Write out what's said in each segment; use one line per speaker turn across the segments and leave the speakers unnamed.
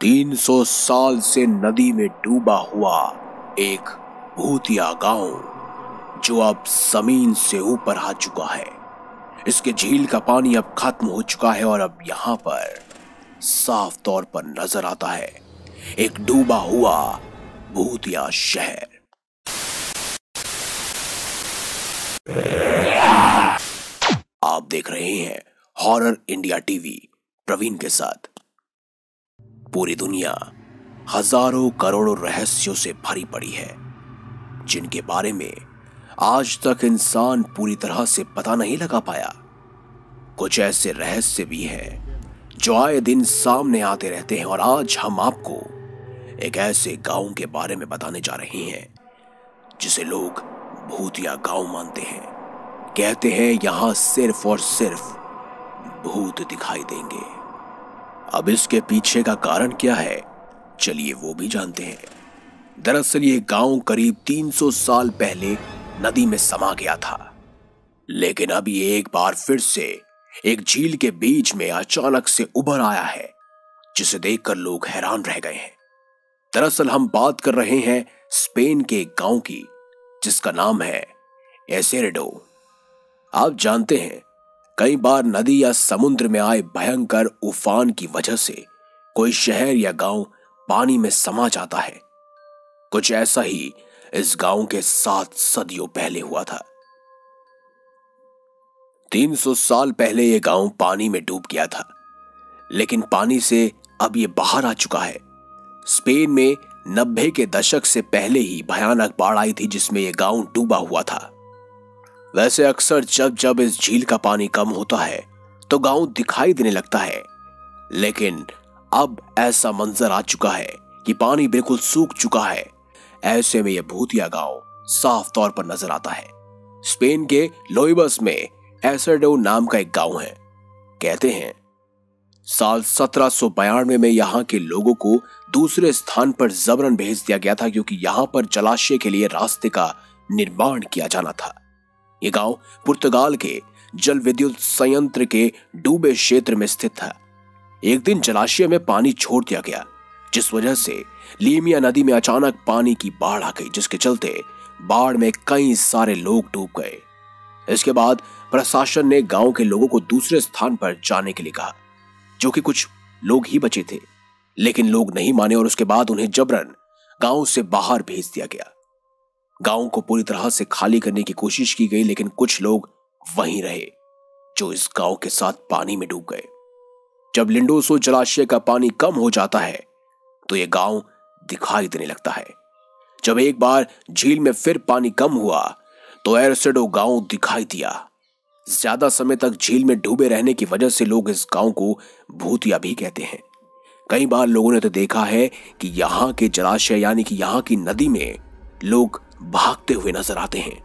300 साल से नदी में डूबा हुआ एक भूतिया गाँव, जो अब ज़मीन से ऊपर आ चुका है। इसके झील का पानी अब खत्म हो चुका है और अब यहाँ पर साफ़ तौर पर नज़र आता है एक डूबा हुआ भूतिया शहर। आप देख रहे हैं हॉरर इंडिया टीवी, प्रवीण के साथ। पूरी दुनिया हज़ारों करोड़ों रहस्यों से भरी पड़ी है, जिनके बारे में आज तक इंसान पूरी तरह से पता नहीं लगा पाया। कुछ ऐसे रहस्य भी हैं जो आए दिन सामने आते रहते हैं और आज हम आपको एक ऐसे गाँव के बारे में बताने जा रहे हैं, जिसे लोग भूतिया गाँव मानते हैं। कहते हैं, यहाँ सिर्फ़ और सिर्फ़ भूत दिखाई देंगे। अब इसके पीछे का कारण क्या है? चलिए वो भी जानते हैं। दरअसल ये गाँव करीब 300 साल पहले नदी में समा गया था। लेकिन अब ये एक बार फिर से एक झील के बीच में अचानक से उभर आया है, जिसे देखकर लोग हैरान रह गए हैं। दरअसल हम बात कर रहे हैं स्पेन के एक गाँव की, जिसका नाम है एसेरेडो। आप जानते हैं कई बार नदी या समुद्र में आए भयंकर उफान की वजह से कोई शहर या गाँव पानी में समा जाता है। कुछ ऐसा ही इस गाँव के सात सदियों पहले हुआ था। 300 साल पहले यह गाँव पानी में डूब गया था, लेकिन पानी से अब यह बाहर आ चुका है। स्पेन में नब्बे के दशक से पहले ही भयानक बाढ़ आई थी जिसमें यह गाँव डूबा हुआ था। वैसे अक्सर जब जब इस झील का पानी कम होता है तो गाँव दिखाई देने लगता है। लेकिन अब ऐसा मंजर आ चुका है कि पानी बिल्कुल सूख चुका है। ऐसे में यह भूतिया गाँव साफ़ तौर पर नज़र आता है। स्पेन के लोइबस में एसरडो नाम का एक गाँव है। कहते हैं, साल सत्रह में यहाँ के लोगों को दूसरे स्थान पर जबरन भेज दिया गया था क्योंकि यहाँ पर जलाशय के लिए रास्ते का निर्माण किया जाना था। यह गाँव पुर्तगाल के जल विद्युत संयंत्र के डूबे क्षेत्र में स्थित था। एक दिन जलाशय में पानी छोड़ दिया गया, जिस वजह से लीमिया नदी में अचानक पानी की बाढ़ आ गई, जिसके चलते बाढ़ में कई सारे लोग डूब गए। इसके बाद प्रशासन ने गाँव के लोगों को दूसरे स्थान पर जाने के लिए कहा, जो कि कुछ लोग ही बचे थे, लेकिन लोग नहीं माने और उसके बाद उन्हें जबरन गाँव से बाहर भेज दिया गया। गाँव को पूरी तरह से खाली करने की कोशिश की गई, लेकिन कुछ लोग वहीं रहे, जो इस गाँव के साथ पानी में डूब गए। जब लिंडोसो जलाशय का पानी कम हो जाता है तो यह गाँव दिखाई देने लगता है। जब एक बार झील में फिर पानी कम हुआ तो एरसेडो गाँव दिखाई दिया। ज़्यादा समय तक झील में डूबे रहने की वजह से लोग इस गाँव को भूतिया भी कहते हैं। कई बार लोगों ने तो देखा है कि यहाँ के जलाशय, यानी कि यहाँ की नदी में लोग भागते हुए नज़र आते हैं।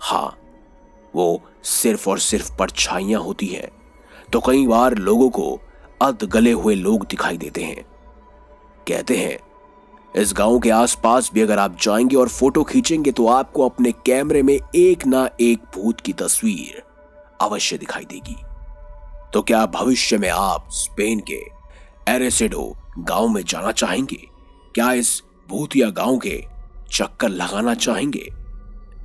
हाँ, वो सिर्फ़ और सिर्फ़ परछाइयाँ होती हैं तो कई बार लोगों को अध गले हुए लोग दिखाई देते हैं। कहते हैं, इस गाँव के आसपास भी अगर आप जाएँगे और फ़ोटो खींचेंगे तो आपको अपने कैमरे में एक ना एक भूत की तस्वीर अवश्य दिखाई देगी। तो क्या भविष्य में आप स्पेन के एरेसेडो गाँव में जाना चाहेंगे? क्या इस भूतिया गाँव के चक्कर लगाना चाहेंगे।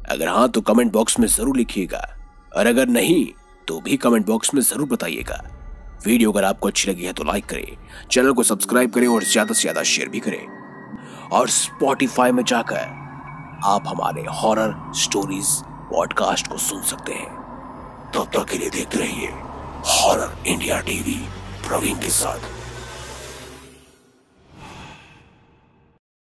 अगर हाँ तो कमेंट बॉक्स में ज़रूर लिखिएगा। और अगर नहीं तो भी कमेंट बॉक्स में ज़रूर बताइएगा। वीडियो अगर आपको अच्छी लगी है तो लाइक करें। चैनल को सब्सक्राइब करें और ज़्यादा से ज़्यादा शेयर भी करें। और स्पॉटिफाई में जाकर आप हमारे हॉरर स्टोरीज पॉडकास्ट को सुन सकते हैं। तब तो तक के लिए देखते रहिए हॉरर इंडिया टीवी प्रवीण के साथ।